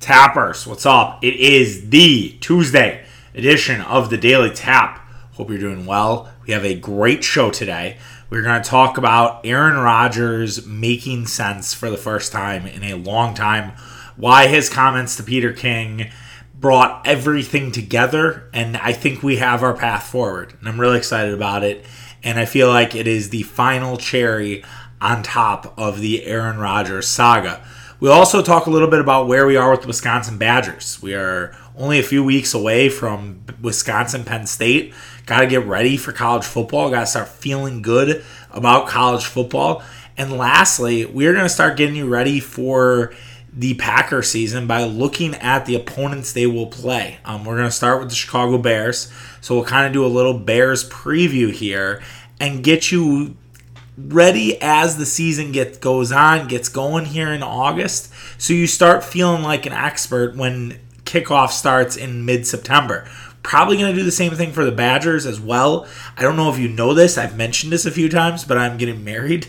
Tappers, what's up? It is the Tuesday edition of the Daily Tap. Hope you're doing well. We have a great show today. We're going to talk about Aaron Rodgers making sense for the first time in a long time, why his comments to Peter King brought everything together, and I think we have our path forward. And I'm really excited about it. And I feel like it is the final cherry on top of the Aaron Rodgers saga. We'll also talk a little bit about where we are with the Wisconsin Badgers. We are only a few weeks away from Wisconsin Penn State. Got to get ready for college football. Got to start feeling good about college football. And lastly, we're going to start getting you ready for the Packer season by looking at the opponents they will play. Um, we're going to start with the Chicago Bears. So we'll kind of do a little Bears preview here and get you ready as the season gets goes on, gets going here in August. So you start feeling like an expert when kickoff starts in mid-September. Probably going to do the same thing for the Badgers as well. I don't know if you know this. I've mentioned this a few times, but I'm getting married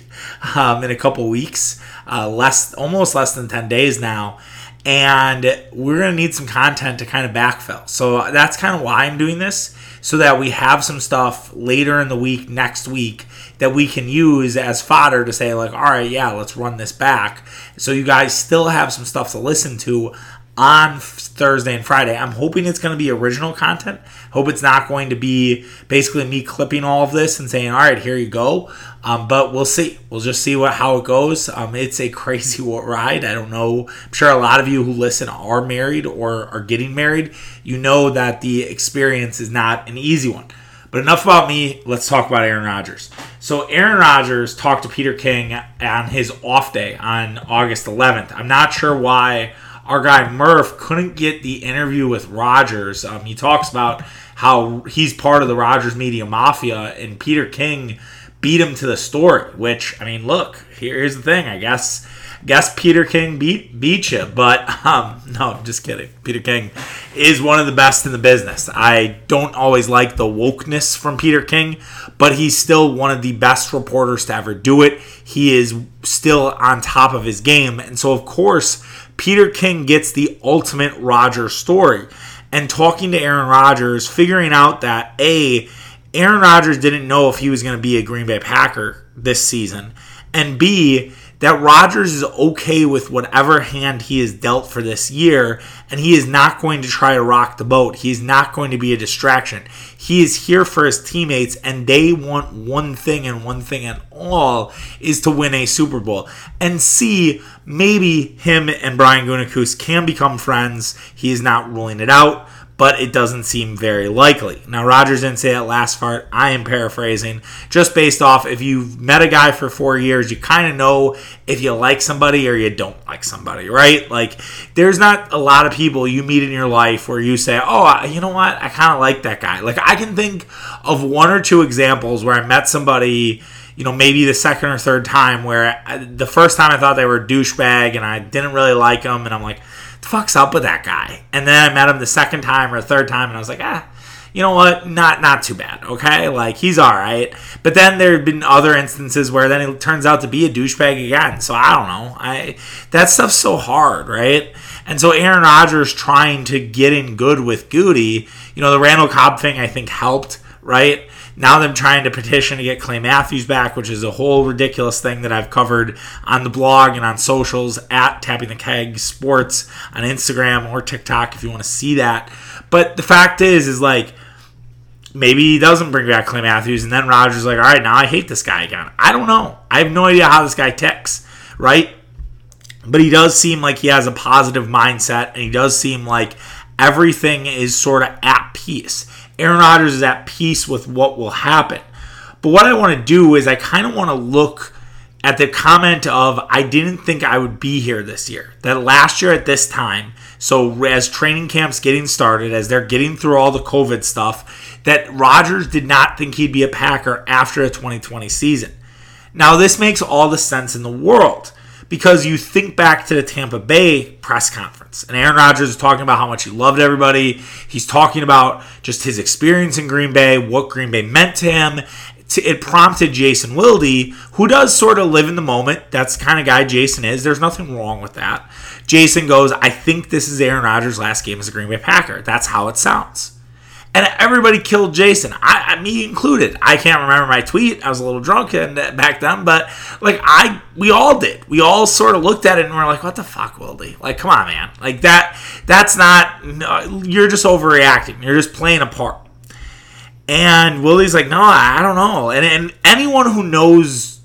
um, in a couple weeks, uh, less, almost less than ten days now, and we're going to need some content to kind of backfill. So uh, that's kind of why I'm doing this, so that we have some stuff later in the week, next week, that we can use as fodder to say like, all right, yeah, let's run this back. So you guys still have some stuff to listen to on Thursday and Friday. I'm hoping it's going to be original content. Hope it's not going to be basically me clipping all of this and saying, "All right, here you go." Um, but we'll see. We'll just see what how it goes. Um, it's a crazy ride. I don't know. I'm sure a lot of you who listen are married or are getting married. You know that the experience is not an easy one. But enough about me. Let's talk about Aaron Rodgers. So Aaron Rodgers talked to Peter King on his off day on August 11th. I'm not sure why our guy Murph couldn't get the interview with Rodgers. Um, he talks about how he's part of the Rodgers media mafia, and Peter King beat him to the story. Which I mean, look, here's the thing. I guess guess Peter King beat beat you, but um, no, I'm just kidding. Peter King is one of the best in the business. I don't always like the wokeness from Peter King, but he's still one of the best reporters to ever do it. He is still on top of his game, and so of course Peter King gets the ultimate Rodgers story. And talking to Aaron Rodgers, figuring out that A, Aaron Rodgers didn't know if he was going to be a Green Bay Packer this season, and B, that Rodgers is okay with whatever hand he is dealt for this year, and he is not going to try to rock the boat. He's not going to be a distraction. He is here for his teammates, and they want one thing and one thing and all is to win a Super Bowl. And see, maybe him and Brian Gutekunst can become friends. He is not ruling it out but it doesn't seem very likely. Now, Rodgers didn't say that last part. I am paraphrasing, just based off if you've met a guy for four years, you kind of know if you like somebody or you don't like somebody, right? Like, there's not a lot of people you meet in your life where you say, oh, you know what? I kind of like that guy. Like, I can think of one or two examples where I met somebody you know, maybe the second or third time where I, the first time I thought they were a douchebag and I didn't really like them, and I'm like, the fuck's up with that guy? And then I met him the second time or third time, and I was like, ah, you know what? Not not too bad. Okay, like he's all right. But then there have been other instances where then it turns out to be a douchebag again. So I don't know. I that stuff's so hard, right? And so Aaron Rodgers trying to get in good with Goody, you know, the Randall Cobb thing I think helped, right? Now they're trying to petition to get Clay Matthews back, which is a whole ridiculous thing that I've covered on the blog and on socials at Tapping the Keg Sports on Instagram or TikTok if you want to see that. But the fact is, is like maybe he doesn't bring back Clay Matthews, and then Rodgers like, all right, now I hate this guy again. I don't know. I have no idea how this guy ticks, right? But he does seem like he has a positive mindset, and he does seem like everything is sort of at peace. Aaron Rodgers is at peace with what will happen. But what I want to do is I kind of want to look at the comment of I didn't think I would be here this year. That last year at this time, so as training camps getting started, as they're getting through all the COVID stuff, that Rodgers did not think he'd be a Packer after the 2020 season. Now this makes all the sense in the world because you think back to the Tampa Bay press conference, and Aaron Rodgers is talking about how much he loved everybody. He's talking about just his experience in Green Bay, what Green Bay meant to him. it prompted Jason Wilde, who does sort of live in the moment. That's the kind of guy Jason is. There's nothing wrong with that. Jason goes, I think this is Aaron Rodgers' last game as a Green Bay Packer. That's how it sounds. And everybody killed Jason, I, I, me included. I can't remember my tweet. I was a little drunk and uh, back then, but like I, we all did. We all sort of looked at it and we're like, "What the fuck, Wildy? Like, come on, man! Like that. That's not. No, you're just overreacting. You're just playing a part." And Willie's like, no, I don't know. And, and anyone who knows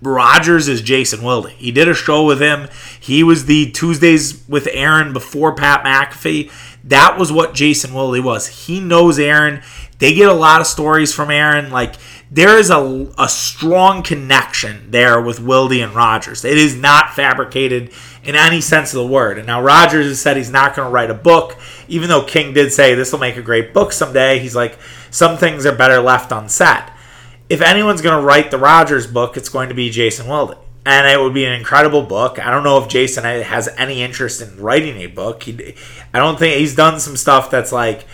Rodgers is Jason Wilde. He did a show with him. He was the Tuesdays with Aaron before Pat McAfee. That was what Jason Wilde was. He knows Aaron. They get a lot of stories from Aaron. Like there is a, a strong connection there with Wilde and Rodgers. It is not fabricated in any sense of the word. And now Rodgers has said he's not going to write a book, even though King did say this will make a great book someday. He's like, some things are better left unsaid. If anyone's going to write the Rodgers book, it's going to be Jason Wilde. And it would be an incredible book. I don't know if Jason has any interest in writing a book. He, I don't think he's done some stuff that's like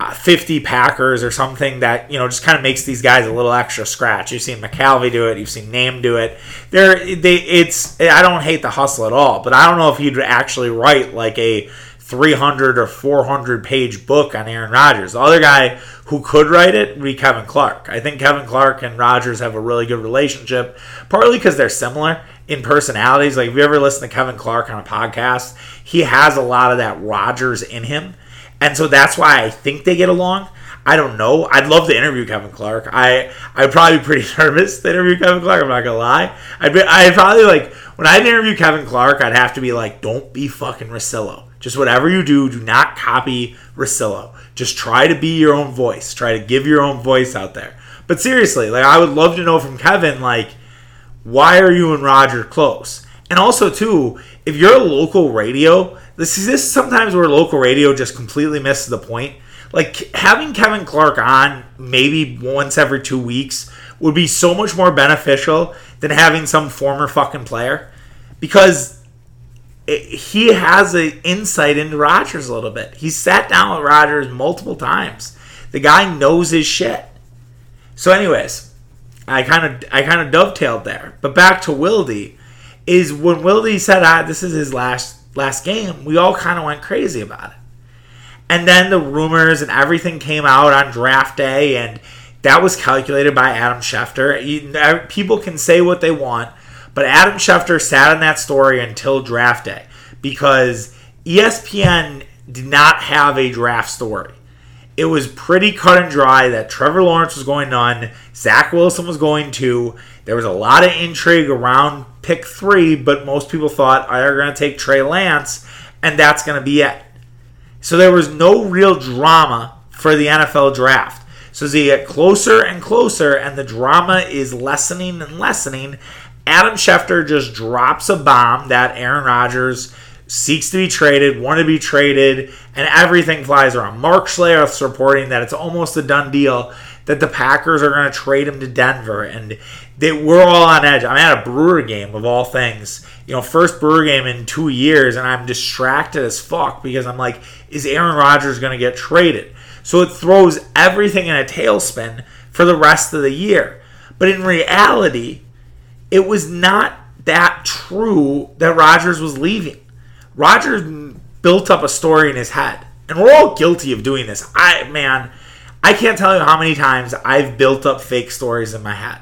uh, 50 Packers or something that you know just kind of makes these guys a little extra scratch. You've seen McCalvy do it. You've seen Name do it. There, they it's I don't hate the hustle at all, but I don't know if he'd actually write like a 300 or 400 page book on Aaron Rodgers. The other guy who could write it would be Kevin Clark. I think Kevin Clark and Rodgers have a really good relationship, partly because they're similar in personalities. Like, if you ever listen to Kevin Clark on a podcast, he has a lot of that Rodgers in him. And so that's why I think they get along. I don't know. I'd love to interview Kevin Clark. I I'd probably be pretty nervous to interview Kevin Clark. I'm not gonna lie. I'd be I'd probably like when I'd interview Kevin Clark, I'd have to be like, don't be fucking Russillo. Just whatever you do, do not copy Russillo. Just try to be your own voice. Try to give your own voice out there. But seriously, like I would love to know from Kevin, like, why are you and Roger close? And also too, if you're a local radio, this is this sometimes where local radio just completely misses the point. Like having Kevin Clark on maybe once every two weeks would be so much more beneficial than having some former fucking player. Because he has an insight into Rodgers a little bit. He sat down with Rodgers multiple times. The guy knows his shit. So, anyways, I kind of I kind of dovetailed there. But back to Wildy, is when Wildy said, "Ah, this is his last last game," we all kind of went crazy about it. And then the rumors and everything came out on draft day, and that was calculated by Adam Schefter. People can say what they want, but Adam Schefter sat on that story until draft day because ESPN did not have a draft story. It was pretty cut and dry that Trevor Lawrence was going on, Zach Wilson was going to. There was a lot of intrigue around pick three, but most people thought I are going to take Trey Lance, and that's going to be it. So there was no real drama for the NFL draft. So as they get closer and closer, and the drama is lessening and lessening, Adam Schefter just drops a bomb that Aaron Rodgers seeks to be traded, want to be traded, and everything flies around. Mark Schlereth's reporting that it's almost a done deal that the Packers are going to trade him to Denver, and they, we're all on edge. I'm at a Brewer game of all things, you know, first Brewer game in two years, and I'm distracted as fuck because I'm like, is Aaron Rodgers going to get traded? So it throws everything in a tailspin for the rest of the year. But in reality, it was not that true that Rodgers was leaving. Rodgers built up a story in his head, and we're all guilty of doing this. I man, I can't tell you how many times I've built up fake stories in my head.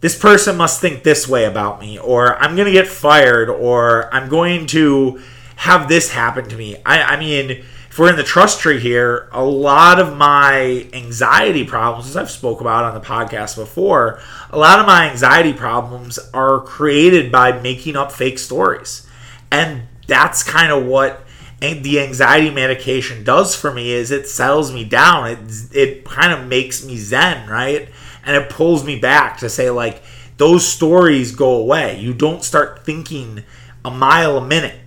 This person must think this way about me, or I'm going to get fired, or I'm going to have this happen to me. I, I mean, if we're in the trust tree here, a lot of my anxiety problems, as I've spoke about on the podcast before, a lot of my anxiety problems are created by making up fake stories. And that's kind of what the anxiety medication does for me is it settles me down. It it kind of makes me zen, right? And it pulls me back to say like those stories go away. You don't start thinking a mile a minute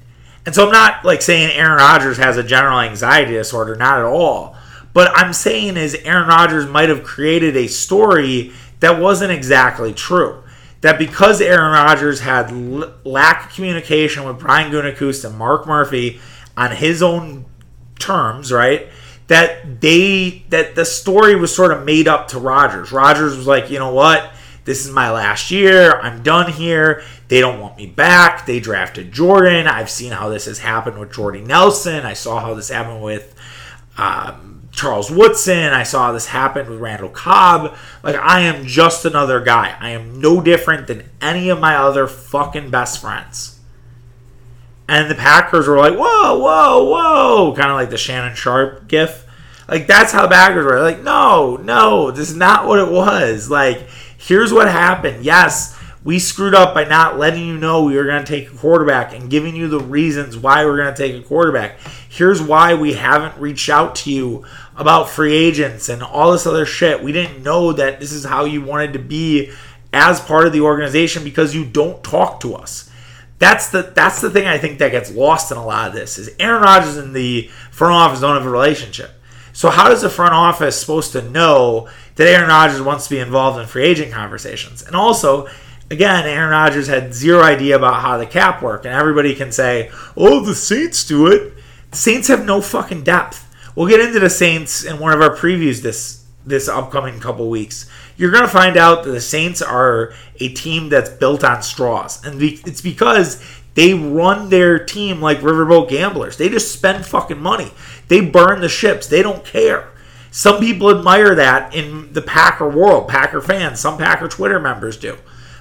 and so I'm not like saying Aaron Rodgers has a general anxiety disorder, not at all. But I'm saying is Aaron Rodgers might have created a story that wasn't exactly true. That because Aaron Rodgers had l- lack of communication with Brian Gutekunst and Mark Murphy on his own terms, right? that they that the story was sort of made up to Rodgers. Rodgers was like, you know what? This is my last year. I'm done here. They don't want me back. They drafted Jordan. I've seen how this has happened with Jordy Nelson. I saw how this happened with um, Charles Woodson. I saw this happen with Randall Cobb. Like, I am just another guy. I am no different than any of my other fucking best friends. And the Packers were like, whoa, whoa, whoa. Kind of like the Shannon Sharpe gif. Like, that's how the Packers were. Like, no, no, this is not what it was. Like, here's what happened. Yes, we screwed up by not letting you know we were going to take a quarterback and giving you the reasons why we're going to take a quarterback. Here's why we haven't reached out to you about free agents and all this other shit. We didn't know that this is how you wanted to be as part of the organization because you don't talk to us. That's the that's the thing I think that gets lost in a lot of this is Aaron Rodgers and the front office don't have a relationship. So how does the front office supposed to know that Aaron Rodgers wants to be involved in free agent conversations? And also, again, Aaron Rodgers had zero idea about how the cap worked, and everybody can say, "Oh, the Saints do it." The Saints have no fucking depth. We'll get into the Saints in one of our previews this this upcoming couple weeks. You're going to find out that the Saints are a team that's built on straws, and it's because they run their team like riverboat gamblers. They just spend fucking money. They burn the ships. They don't care. Some people admire that in the Packer world, Packer fans. Some Packer Twitter members do.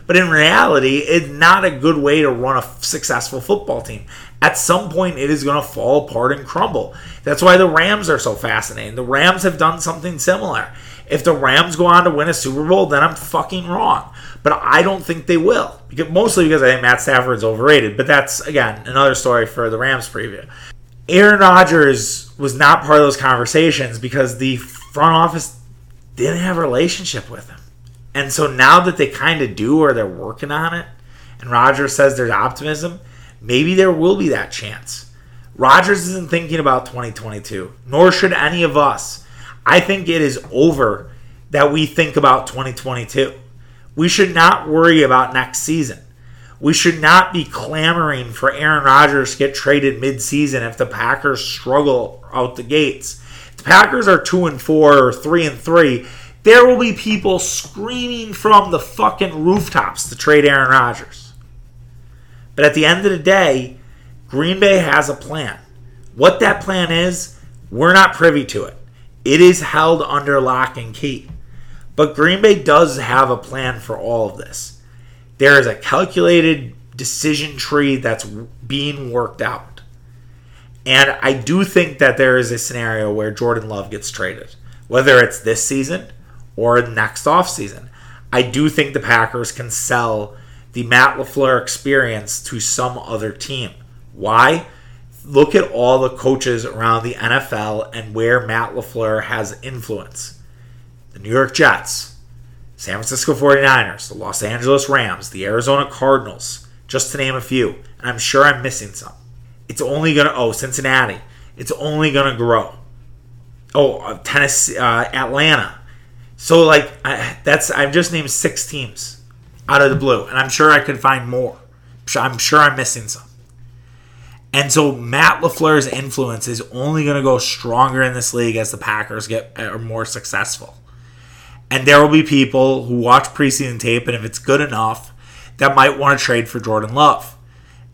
But in reality, it's not a good way to run a successful football team. At some point, it is going to fall apart and crumble. That's why the Rams are so fascinating. The Rams have done something similar. If the Rams go on to win a Super Bowl, then I'm fucking wrong. But I don't think they will. Because, mostly because I think Matt Stafford's overrated. But that's, again, another story for the Rams preview. Aaron Rodgers was not part of those conversations because the front office didn't have a relationship with him. And so now that they kind of do or they're working on it, and Rodgers says there's optimism, maybe there will be that chance. Rodgers isn't thinking about 2022, nor should any of us. I think it is over that we think about 2022. We should not worry about next season. We should not be clamoring for Aaron Rodgers to get traded midseason if the Packers struggle out the gates. If the Packers are 2 and 4 or 3 and 3, there will be people screaming from the fucking rooftops to trade Aaron Rodgers. But at the end of the day, Green Bay has a plan. What that plan is, we're not privy to it. It is held under lock and key. But Green Bay does have a plan for all of this. There is a calculated decision tree that's being worked out. And I do think that there is a scenario where Jordan Love gets traded, whether it's this season or next offseason. I do think the Packers can sell the Matt LaFleur experience to some other team. Why? Look at all the coaches around the NFL and where Matt LaFleur has influence. The New York Jets, San Francisco 49ers, the Los Angeles Rams, the Arizona Cardinals, just to name a few. And I'm sure I'm missing some. It's only going to, oh, Cincinnati. It's only going to grow. Oh, uh, Tennessee, uh, Atlanta. So like I, that's I've just named six teams out of the blue, and I'm sure I could find more. I'm sure I'm missing some. And so Matt LaFleur's influence is only going to go stronger in this league as the Packers get are more successful. And there will be people who watch preseason tape, and if it's good enough, that might want to trade for Jordan Love.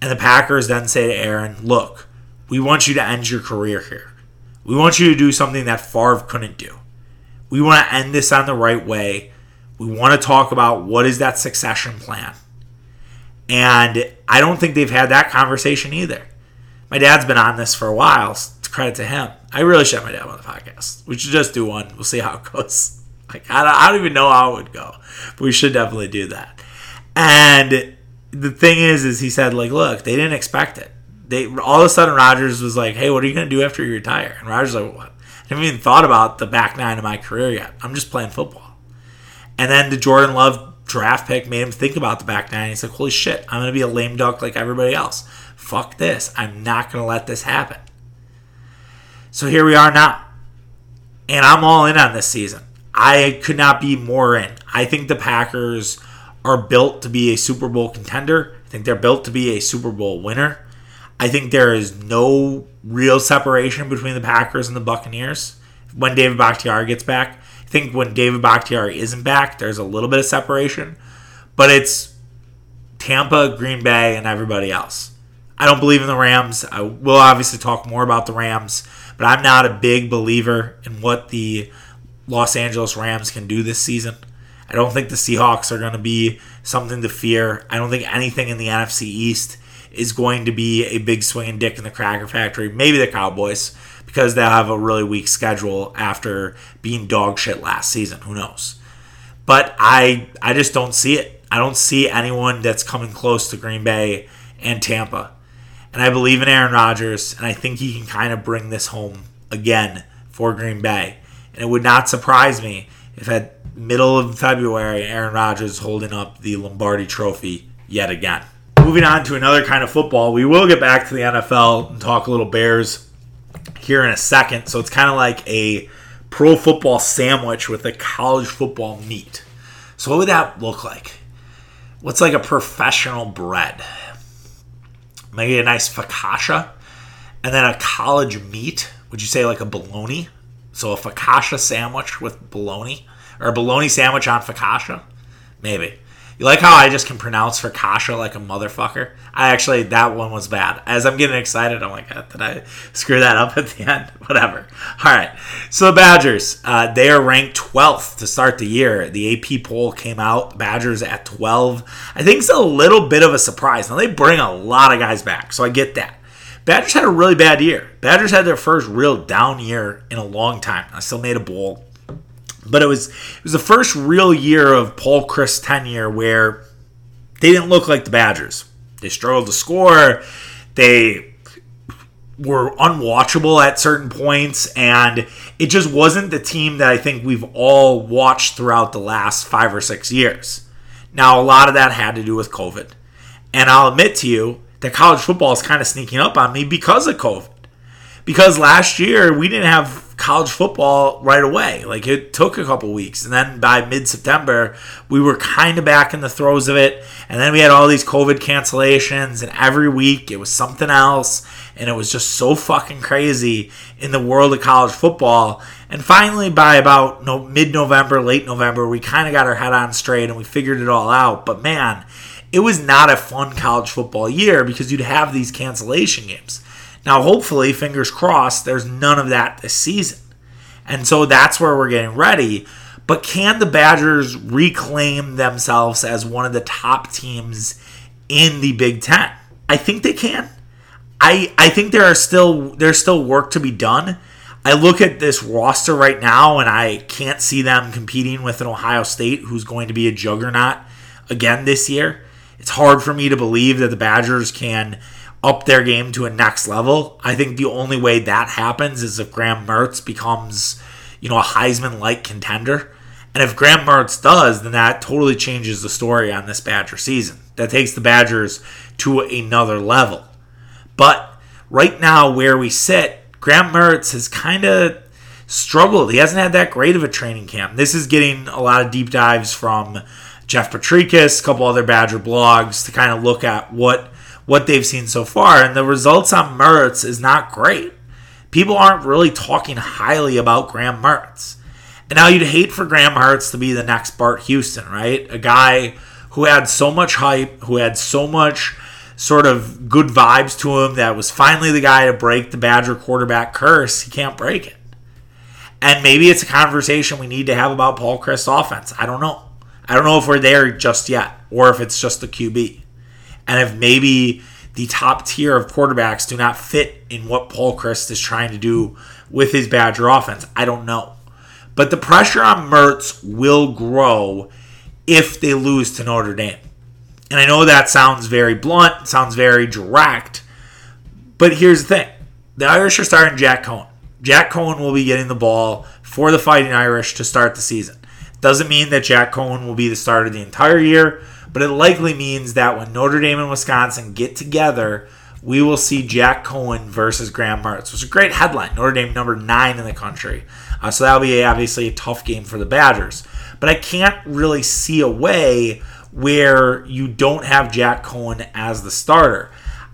And the Packers then say to Aaron, "Look, we want you to end your career here. We want you to do something that Favre couldn't do." We want to end this on the right way. We want to talk about what is that succession plan. And I don't think they've had that conversation either. My dad's been on this for a while. Credit to him. I really should have my dad on the podcast. We should just do one. We'll see how it goes. Like I don't, I don't even know how it would go, but we should definitely do that. And the thing is, is he said like, look, they didn't expect it. They all of a sudden Rodgers was like, hey, what are you gonna do after you retire? And Rodgers like, what? I haven't even thought about the back nine of my career yet. I'm just playing football. And then the Jordan Love draft pick made him think about the back nine. He's like, holy shit, I'm going to be a lame duck like everybody else. Fuck this. I'm not going to let this happen. So here we are now. And I'm all in on this season. I could not be more in. I think the Packers are built to be a Super Bowl contender. I think they're built to be a Super Bowl winner. I think there is no real separation between the Packers and the Buccaneers. when David Bakhtiari gets back. I think when David Bakhtiari isn't back, there's a little bit of separation, but it's Tampa, Green Bay, and everybody else. I don't believe in the Rams. I will obviously talk more about the Rams, but I'm not a big believer in what the Los Angeles Rams can do this season. I don't think the Seahawks are going to be something to fear. I don't think anything in the NFC East is going to be a big swinging dick in the cracker factory. Maybe the Cowboys because they'll have a really weak schedule after being dog shit last season. Who knows? But I I just don't see it. I don't see anyone that's coming close to Green Bay and Tampa. And I believe in Aaron Rodgers, and I think he can kind of bring this home again for Green Bay. And it would not surprise me if at middle of February, Aaron Rodgers holding up the Lombardi Trophy yet again. Moving on to another kind of football, we will get back to the NFL and talk a little Bears here in a second. So it's kind of like a pro football sandwich with a college football meat. So what would that look like? What's like a professional bread? Maybe a nice focaccia, and then a college meat. Would you say like a bologna? So a focaccia sandwich with bologna, or a bologna sandwich on focaccia? Maybe. You like how I just can pronounce focaccia like a motherfucker? I actually, that one was bad. As I'm getting excited, I'm like, oh, did I screw that up at the end? Whatever. All right. So the Badgers, uh, they are ranked 12th to start the year. The AP poll came out. Badgers at 12. I think it's a little bit of a surprise. Now, they bring a lot of guys back, so I get that. Badgers had a really bad year. Badgers had their first real down year in a long time. I still made a bowl but it was it was the first real year of Paul Chryst tenure where they didn't look like the Badgers. They struggled to score. They were unwatchable at certain points, and it just wasn't the team that I think we've all watched throughout the last five or six years. Now, a lot of that had to do with COVID. And I'll admit to you that college football is kind of sneaking up on me because of COVID. Because last year we didn't have college football right away. Like it took a couple weeks. And then by mid September, we were kind of back in the throes of it. And then we had all these COVID cancellations. And every week it was something else. And it was just so fucking crazy in the world of college football. And finally, by about no, mid November, late November, we kind of got our head on straight and we figured it all out. But man, it was not a fun college football year because you'd have these cancellation games. Now, hopefully, fingers crossed, there's none of that this season. And so that's where we're getting ready. But can the Badgers reclaim themselves as one of the top teams in the Big Ten? I think they can. I I think there are still there's still work to be done. I look at this roster right now and I can't see them competing with an Ohio State who's going to be a juggernaut again this year. It's hard for me to believe that the Badgers can up their game to a next level. I think the only way that happens is if Graham Mertz becomes, you know, a Heisman like contender. And if Graham Mertz does, then that totally changes the story on this Badger season. That takes the Badgers to another level. But right now, where we sit, Graham Mertz has kind of struggled. He hasn't had that great of a training camp. This is getting a lot of deep dives from Jeff Potrykus, a couple other Badger blogs to kind of look at what what they've seen so far. And the results on Mertz is not great. People aren't really talking highly about Graham Mertz. And now you'd hate for Graham Mertz to be the next Bart Houston, right? A guy who had so much hype, who had so much sort of good vibes to him that was finally the guy to break the Badger quarterback curse. He can't break it. And maybe it's a conversation we need to have about Paul Chryst offense. I don't know. I don't know if we're there just yet or if it's just the QB and if maybe the top tier of quarterbacks do not fit in what Paul Chryst is trying to do with his Badger offense. I don't know. But the pressure on Mertz will grow if they lose to Notre Dame. And I know that sounds very blunt, sounds very direct, but here's the thing the Irish are starting Jack Coan. Jack Coan will be getting the ball for the Fighting Irish to start the season. Doesn't mean that Jack Coan will be the starter the entire year, but it likely means that when Notre Dame and Wisconsin get together, we will see Jack Coan versus Graham Mertz, which is a great headline. Notre Dame number nine in the country. Uh, so that'll be obviously a tough game for the Badgers. But I can't really see a way where you don't have Jack Coan as the starter.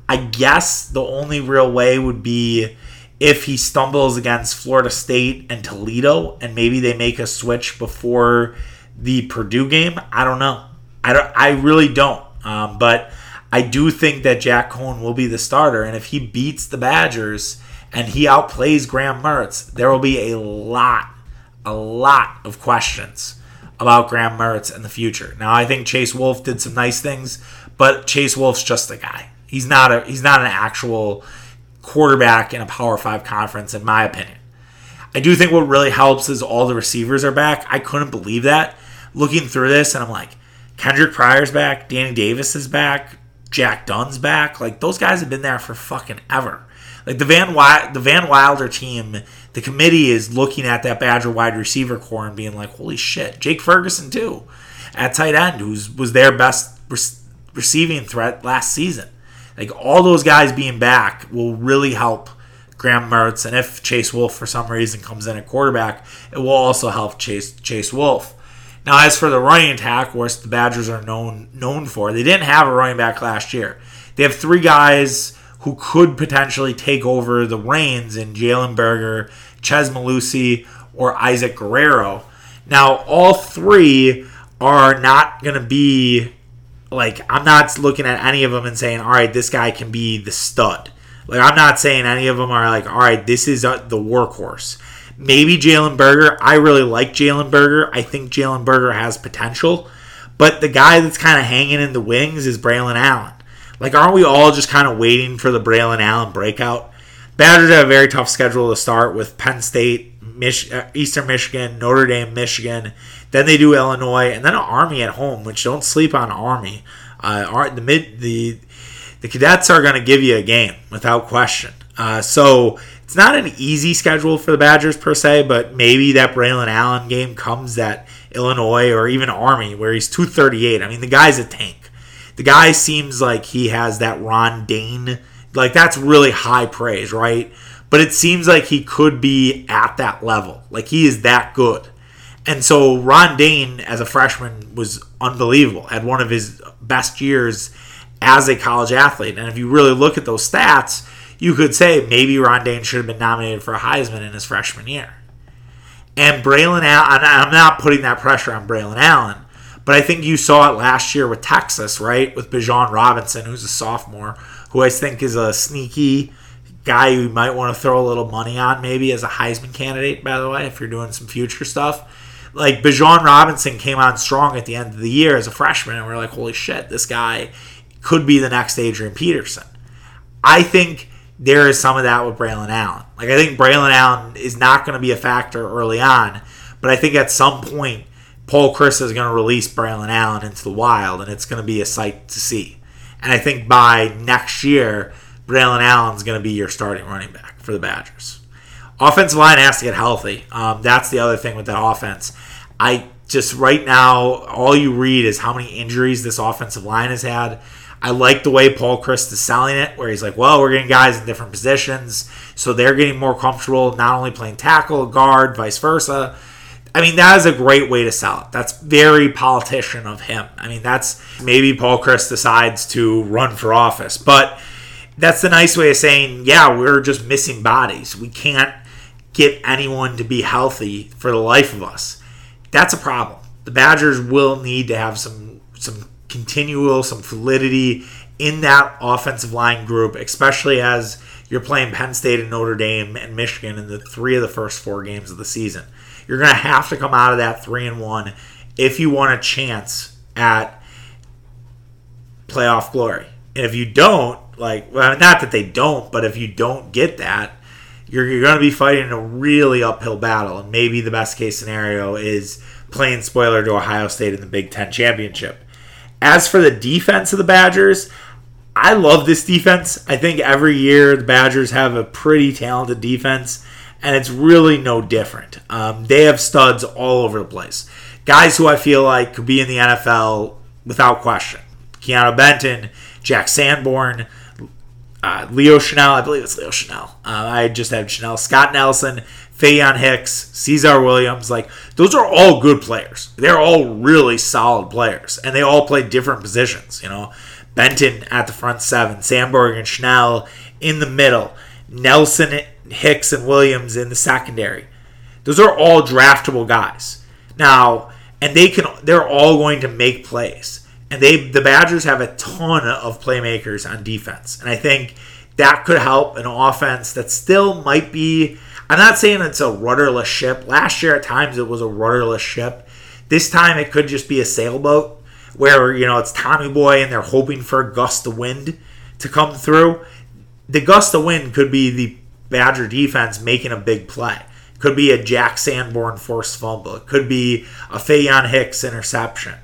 I guess the only real way would be if he stumbles against Florida State and Toledo and maybe they make a switch before the Purdue game, I don't know. I don't I really don't. Um, but I do think that Jack Coan will be the starter and if he beats the Badgers and he outplays Graham Mertz, there will be a lot a lot of questions about Graham Mertz in the future. Now I think Chase Wolf did some nice things, but Chase Wolf's just a guy. He's not a he's not an actual quarterback in a Power 5 conference in my opinion. I do think what really helps is all the receivers are back. I couldn't believe that looking through this and I'm like Kendric Pryor's back, Danny Davis is back, Jack Dunn's back. Like those guys have been there for fucking ever. Like the Van the Van Wilder team, the committee is looking at that Badger wide receiver core and being like, "Holy shit!" Jake Ferguson too, at tight end, who's was their best re- receiving threat last season. Like all those guys being back will really help Graham Mertz, and if Chase Wolf for some reason comes in at quarterback, it will also help Chase Chase Wolf. Now, as for the running attack, which the Badgers are known known for, they didn't have a running back last year. They have three guys who could potentially take over the reins in Jalen Berger, Chez Mellusi, or Isaac Guerendo. Now, all three are not going to be like I'm not looking at any of them and saying, all right, this guy can be the stud. Like I'm not saying any of them are like, all right, this is uh, the workhorse. Maybe Jalen Berger. I really like Jalen Berger. I think Jalen Berger has potential, but the guy that's kind of hanging in the wings is Braylon Allen. Like, aren't we all just kind of waiting for the Braylon Allen breakout? Badgers have a very tough schedule to start with Penn State, Mich- uh, Eastern Michigan, Notre Dame, Michigan. Then they do Illinois, and then an Army at home. Which don't sleep on Army. Uh, the mid the the cadets are going to give you a game without question. Uh, so it's not an easy schedule for the Badgers per se, but maybe that Braylon Allen game comes at Illinois or even Army where he's 238. I mean, the guy's a tank. The guy seems like he has that Ron Dayne, like that's really high praise, right? But it seems like he could be at that level. Like he is that good. And so Ron Dayne, as a freshman, was unbelievable. Had one of his best years as a college athlete. And if you really look at those stats, you could say maybe Ron Dayne should have been nominated for a Heisman in his freshman year. And Braylon Allen, I'm not putting that pressure on Braylon Allen, but I think you saw it last year with Texas, right? With Bijan Robinson, who's a sophomore, who I think is a sneaky guy you might want to throw a little money on, maybe as a Heisman candidate, by the way, if you're doing some future stuff like Bijan Robinson came on strong at the end of the year as a freshman, and we are like, holy shit, this guy could be the next Adrian Peterson. I think there is some of that with Braylon Allen. Like I think Braylon Allen is not going to be a factor early on, but I think at some point Paul Chryst is going to release Braylon Allen into the wild, and it's going to be a sight to see. And I think by next year, Braylon Allen's going to be your starting running back for the Badgers. Offensive line has to get healthy. Um, that's the other thing with that offense. I just right now, all you read is how many injuries this offensive line has had. I like the way Paul Chryst is selling it, where he's like, well, we're getting guys in different positions, so they're getting more comfortable not only playing tackle, guard, vice versa. I mean, that is a great way to sell it. That's very politician of him. I mean, that's maybe Paul Chryst decides to run for office, but that's the nice way of saying, yeah, we're just missing bodies. We can't get anyone to be healthy for the life of us. That's a problem. The Badgers will need to have some some continual, some validity in that offensive line group, especially as you're playing Penn State and Notre Dame and Michigan in the three of the first four games of the season. You're going to have to come out of that three and one if you want a chance at playoff glory. And if you don't, like, well, not that they don't, but if you don't get that, you're, you're going to be fighting a really uphill battle. And maybe the best case scenario is playing spoiler to Ohio State in the Big Ten championship. As for the defense of the Badgers, I love this defense. I think every year the Badgers have a pretty talented defense, and it's really no different. Um, they have studs all over the place. Guys who I feel like could be in the NFL without question. Keanu Benton, Jack Sanborn, uh, Leo Chenal, I believe it's Leo Chenal. Uh, I just have Chenal, Scott Nelson, Faion Hicks, Caesar Williams. Like those are all good players. They're all really solid players, and they all play different positions. You know, Benton at the front seven, Sandberg and Chenal in the middle, Nelson Hicks and Williams in the secondary. Those are all draftable guys. Now, and they can they're all going to make plays. And they the Badgers have a ton of playmakers on defense. And I think that could help an offense that still might be I'm not saying it's a rudderless ship. Last year at times it was a rudderless ship. This time it could just be a sailboat where, you know, it's Tommy Boy and they're hoping for a gust of wind to come through. The gust of wind could be the Badger defense making a big play. Could be a Jack Sanborn forced fumble. It could be a Faion Hicks interception.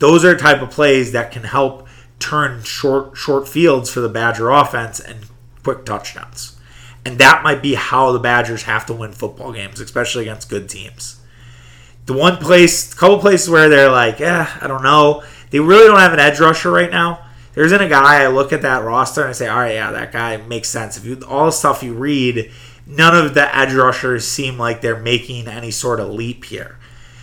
Those are type of plays that can help turn short short fields for the Badger offense and quick touchdowns. And that might be how the Badgers have to win football games, especially against good teams. The one place, a couple places where they're like, yeah, I don't know. They really don't have an edge rusher right now. There isn't a guy I look at that roster and I say, all right, yeah, that guy makes sense. If you all the stuff you read, none of the edge rushers seem like they're making any sort of leap here.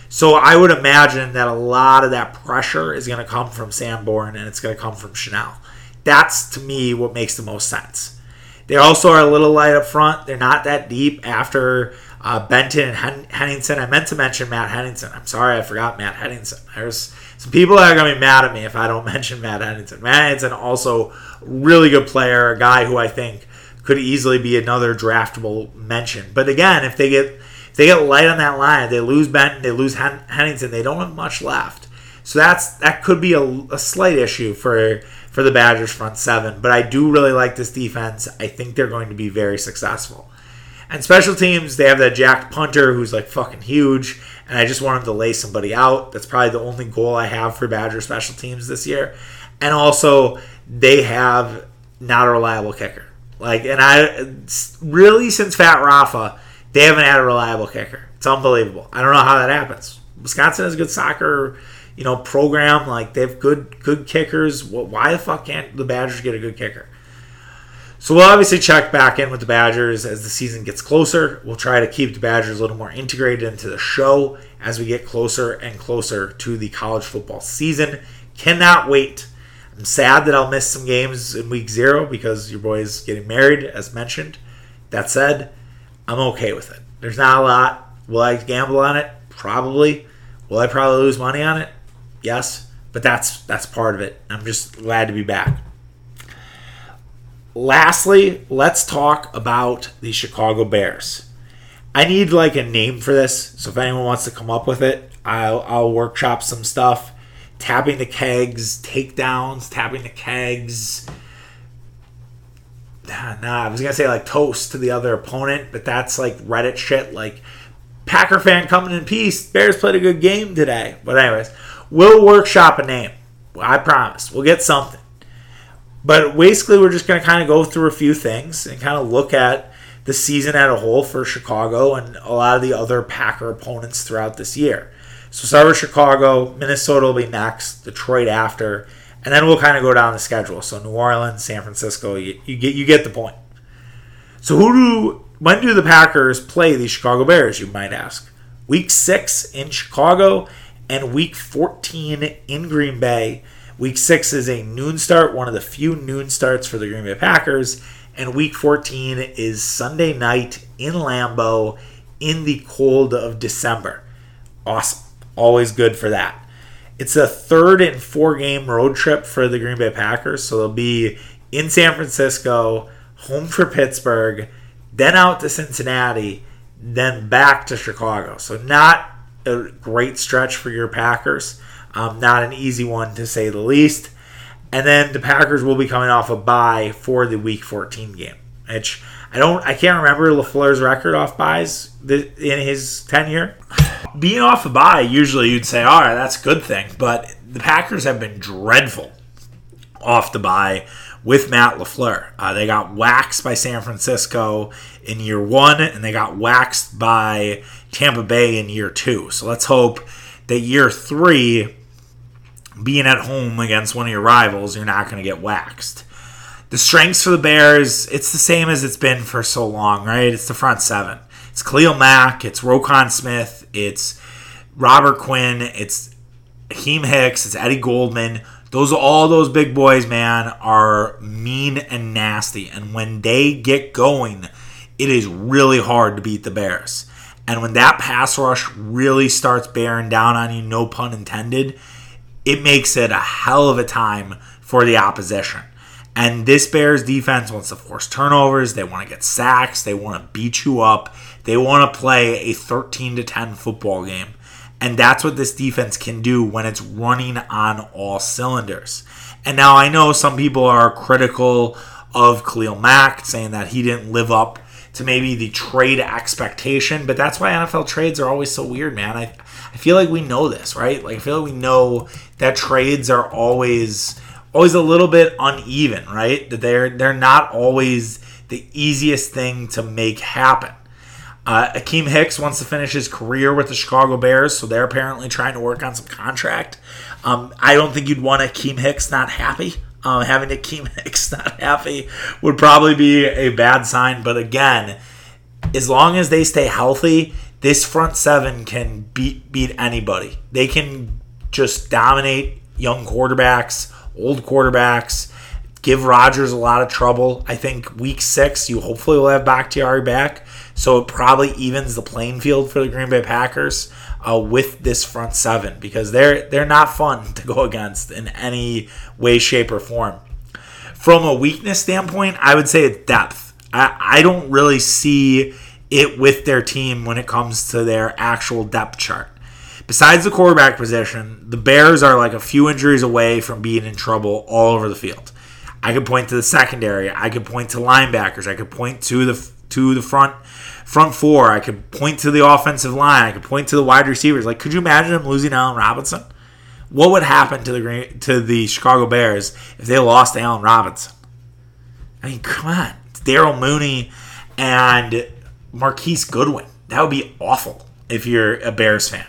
So I would imagine that a lot of that pressure is going to come from Sanborn and it's going to come from Chenal. That's to me what makes the most sense. They also are a little light up front. They're not that deep after uh, Benton and Hen- Henningsen. I meant to mention Matt Henningsen. I'm sorry, I forgot Matt Henningsen. There's some people that are going to be mad at me if I don't mention Matt Henningsen. Matt Henningsen, also really good player, a guy who I think could easily be another draftable mention. But again, if they get they get light on that line, they lose Benton, they lose Hen- Henningsen, they don't have much left. So that's that could be a, a slight issue for for the Badgers front seven. But I do really like this defense. I think they're going to be very successful. And special teams, they have that jacked punter who's like fucking huge, and I just want him to lay somebody out. That's probably the only goal I have for Badger special teams this year. And also, they have not a reliable kicker. Like, and I really since Fat Rafa, they haven't had a reliable kicker. It's unbelievable. I don't know how that happens. Wisconsin has a good soccer you know, program. Like they have good good kickers. Why the fuck can't the Badgers get a good kicker? So we'll obviously check back in with the Badgers as the season gets closer. We'll try to keep the Badgers a little more integrated into the show as we get closer and closer to the college football season. Cannot wait. I'm sad that I'll miss some games in week zero because your boy is getting married, as mentioned. That said, I'm okay with it. There's not a lot. Will I gamble on it? Probably. Will I probably lose money on it? Yes, but that's that's part of it. I'm just glad to be back. Lastly, let's talk about the Chicago Bears. I need like a name for this, so if anyone wants to come up with it, I'll, I'll workshop some stuff. Tapping the kegs, takedowns, tapping the kegs. Nah, I was gonna say like toast to the other opponent, but that's like Reddit shit. Like Packer fan coming in peace. Bears played a good game today. But anyways, We'll workshop a name. I promise. We'll get something. But basically, we're just to kind of go through a few things and kind of look at the season as a whole for Chicago and a lot of the other Packer opponents throughout this year. So start with Chicago, Minnesota will be next, Detroit after, and then we'll kind of go down the schedule. So New Orleans, San Francisco, you, you get you get the point. So who do when do the Packers play the Chicago Bears? You might ask. Week six in Chicago, and week 14 in Green Bay. Week 6 is a noon start, one of the few noon starts for the Green Bay Packers. And week 14 is Sunday night in Lambeau in the cold of December. Awesome. Always good for that. It's a third and four game road trip for the Green Bay Packers. So they'll be in San Francisco, home for Pittsburgh, then out to Cincinnati, then back to Chicago. So not a great stretch for your Packers. Um, not an easy one to say the least. And then the Packers will be coming off a bye for the Week 14 game, which I don't, I can't remember Lafleur's record off buys in his tenure. Being off a bye, usually you'd say, all right, that's a good thing. But the Packers have been dreadful off the bye with Matt LaFleur. Uh, they got waxed by San Francisco in year one, and they got waxed by Tampa Bay in year two. So let's hope that year three, being at home against one of your rivals, you're not going to get waxed. The strengths for the Bears, it's the same as it's been for so long, right? It's the front seven. It's Khalil Mack, it's Roquan Smith, it's Robert Quinn, it's Akiem Hicks, it's Eddie Goldman. Those all those big boys, man, are mean and nasty. And when they get going, it is really hard to beat the Bears. And when that pass rush really starts bearing down on you, no pun intended, it makes it a hell of a time for the opposition. And this Bears defense wants to force turnovers. They want to get sacks. They want to beat you up. They want to play a 13 to 10 football game. And that's what this defense can do when it's running on all cylinders. And now I know some people are critical of Khalil Mack, saying that he didn't live up to maybe the trade expectation. But that's why NFL trades are always so weird, man. I, I feel like we know this, right? Like I feel like we know that trades are always always a little bit uneven, right? That they're they're not always the easiest thing to make happen. Uh, Akiem Hicks wants to finish his career with the Chicago Bears, so they're apparently trying to work on some contract. Um, I don't think you'd want Akiem Hicks not happy. Um, having Akiem Hicks not happy would probably be a bad sign. But again, as long as they stay healthy, this front seven can beat beat anybody. They can just dominate young quarterbacks, old quarterbacks, give Rodgers a lot of trouble. I think week six, you hopefully will have Bakhtiari back, so it probably evens the playing field for the Green Bay Packers uh, with this front seven because they're they're not fun to go against in any way, shape, or form. From a weakness standpoint, I would say it's depth. I, I don't really see it with their team when it comes to their actual depth chart. Besides the quarterback position, the Bears are like a few injuries away from being in trouble all over the field. I could point to the secondary. I could point to linebackers. I could point to the to the front front four. I could point to the offensive line. I could point to the wide receivers. Like, could you imagine them losing Allen Robinson? What would happen to the to the Chicago Bears if they lost Allen Robinson? I mean, come on, Darnell Mooney and Marquise Goodwin. That would be awful if you're a Bears fan.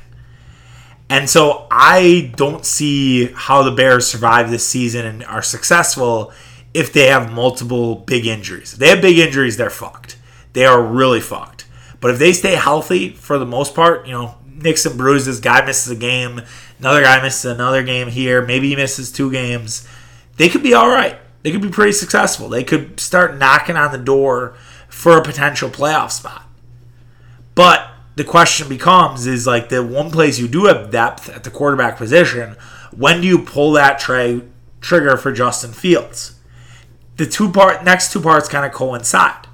And so I don't see how the Bears survive this season and are successful if they have multiple big injuries. If they have big injuries, they're fucked. They are really fucked. But if they stay healthy for the most part, you know, and bruises, guy misses a game, another guy misses another game here, maybe he misses two games, they could be all right. They could be pretty successful. They could start knocking on the door for a potential playoff spot. But the question becomes is like the one place you do have depth at the quarterback position, when do you pull that tray trigger for Justin Fields? The two part next two parts kind of coincide.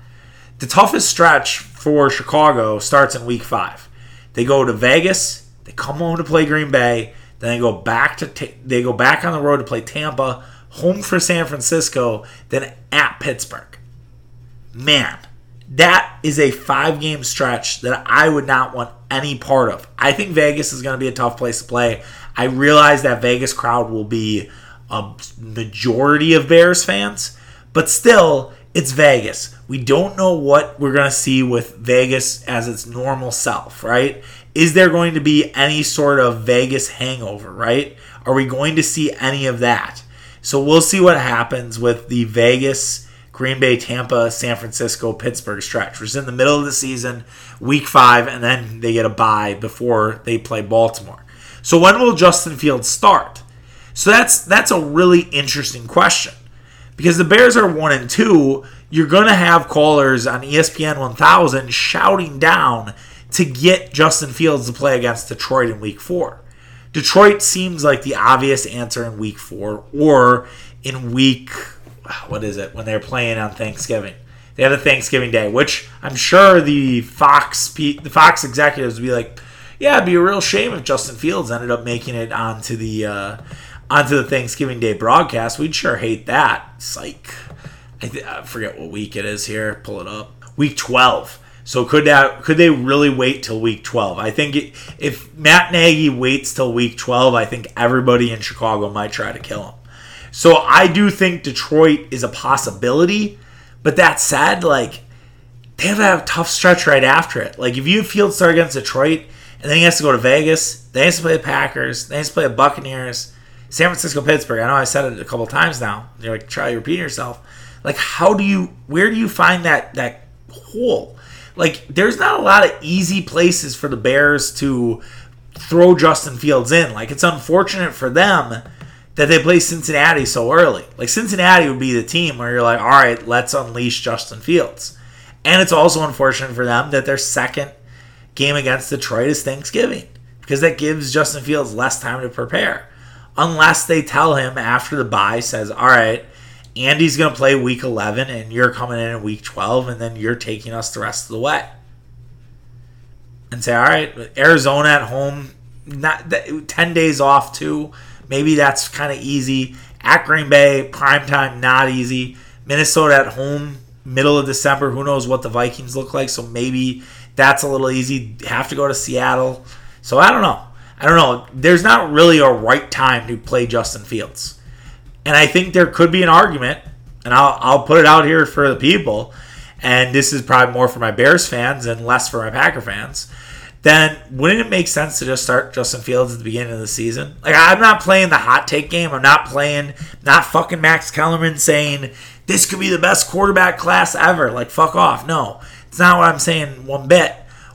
The toughest stretch for Chicago starts in week 5. They go to Vegas, they come home to play Green Bay, then they go back to they go back on the road to play Tampa, home for San Francisco, then at Pittsburgh. Man, that is a five game stretch that I would not want any part of. I think Vegas is going to be a tough place to play. I realize that Vegas crowd will be a majority of Bears fans, but still, it's Vegas. We don't know what we're going to see with Vegas as its normal self, right? Is there going to be any sort of Vegas hangover, right? Are we going to see any of that? So we'll see what happens with the Vegas Green Bay, Tampa, San Francisco, Pittsburgh stretch, is in the middle of the season, week five, and then they get a bye before they play Baltimore. So when will Justin Fields start? So that's that's a really interesting question. Because the Bears are one and two, you're gonna have callers on ESPN 1000 shouting down to get Justin Fields to play against Detroit in week four. Detroit seems like the obvious answer in week four, or in week what is it when they're playing on Thanksgiving? They have a Thanksgiving Day, which I'm sure the Fox the Fox executives would be like, yeah, it'd be a real shame if Justin Fields ended up making it onto the uh, onto the Thanksgiving Day broadcast. We'd sure hate that. Psych. I, th- I forget what week it is here. Pull it up. Week 12. So could that could they really wait till week 12? I think it, if Matt Nagy waits till week 12, I think everybody in Chicago might try to kill him. So I do think Detroit is a possibility. But that said, like they have a tough stretch right after it. Like if you field start against Detroit and then he has to go to Vegas, then he has to play the Packers, then he has to play the Buccaneers, San Francisco, Pittsburgh. I know I said it a couple times now. You're like try repeating yourself. Like how do you where do you find that that hole? Like there's not a lot of easy places for the Bears to throw Justin Fields in. Like it's unfortunate for them that they play Cincinnati so early. Like Cincinnati would be the team where you're like, all right, let's unleash Justin Fields. And it's also unfortunate for them that their second game against Detroit is Thanksgiving because that gives Justin Fields less time to prepare. Unless they tell him after the bye says, "All right, Andy's going to play week 11 and you're coming in in week 12 and then you're taking us the rest of the way." And say, "All right, Arizona at home, not 10 days off too. Maybe that's kind of easy. At Green Bay, prime time, not easy. Minnesota at home, middle of December. Who knows what the Vikings look like? So maybe that's a little easy. Have to go to Seattle. So I don't know. I don't know. There's not really a right time to play Justin Fields. And I think there could be an argument, and I'll, I'll put it out here for the people, and this is probably more for my Bears fans and less for my Packer fans. Then wouldn't it make sense to just start Justin Fields at the beginning of the season? Like I'm not playing the hot take game. I'm not playing not fucking Max Kellerman saying this could be the best quarterback class ever. Like fuck off. No. It's not what I'm saying one bit.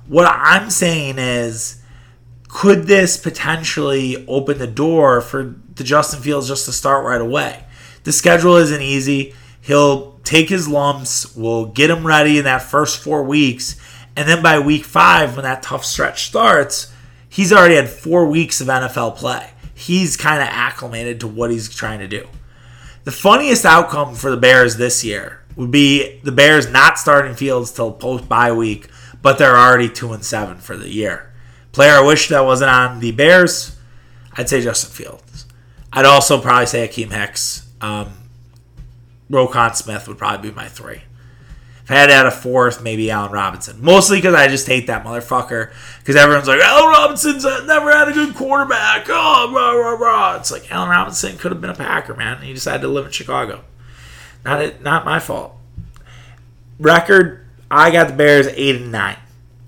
What I'm saying is, could this potentially open the door for the Justin Fields just to start right away? The schedule isn't easy. He'll take his lumps. We'll get him ready in that first four weeks. And then by week five, when that tough stretch starts, he's already had four weeks of NFL play. He's kind of acclimated to what he's trying to do. The funniest outcome for the Bears this year would be the Bears not starting Fields till post bye week, but they're already two and seven for the year. Player I wish that wasn't on the Bears, I'd say Justin Fields. I'd also probably say Akiem Hicks. Um, Roquan Smith would probably be my three. If I had to add a fourth, maybe Allen Robinson. Mostly because I just hate that motherfucker. Because everyone's like, Allen Robinson's never had a good quarterback. Oh, rah, rah, rah. It's like Allen Robinson could have been a Packer, man. He decided to live in Chicago. Not it, not my fault. Record, I got the Bears eight and nine.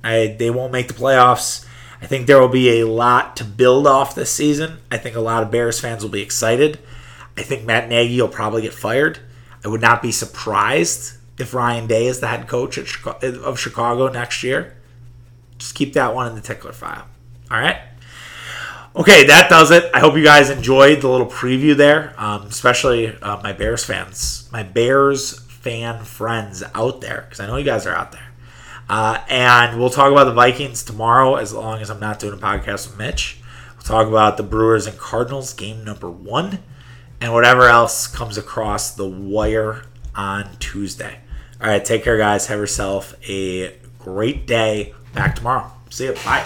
I they won't make the playoffs. I think there will be a lot to build off this season. I think a lot of Bears fans will be excited. I think Matt Nagy will probably get fired. I would not be surprised if Ryan Day is the head coach of Chicago next year. Just keep that one in the tickler file. All right. Okay, that does it. I hope you guys enjoyed the little preview there, um, especially uh, my Bears fans, my Bears fan friends out there, because I know you guys are out there. Uh, and we'll talk about the Vikings tomorrow, as long as I'm not doing a podcast with Mitch. We'll talk about the Brewers and Cardinals, game number one, and whatever else comes across the wire on Tuesday. All right, take care, guys. Have yourself a great day. Back tomorrow. See you. Bye.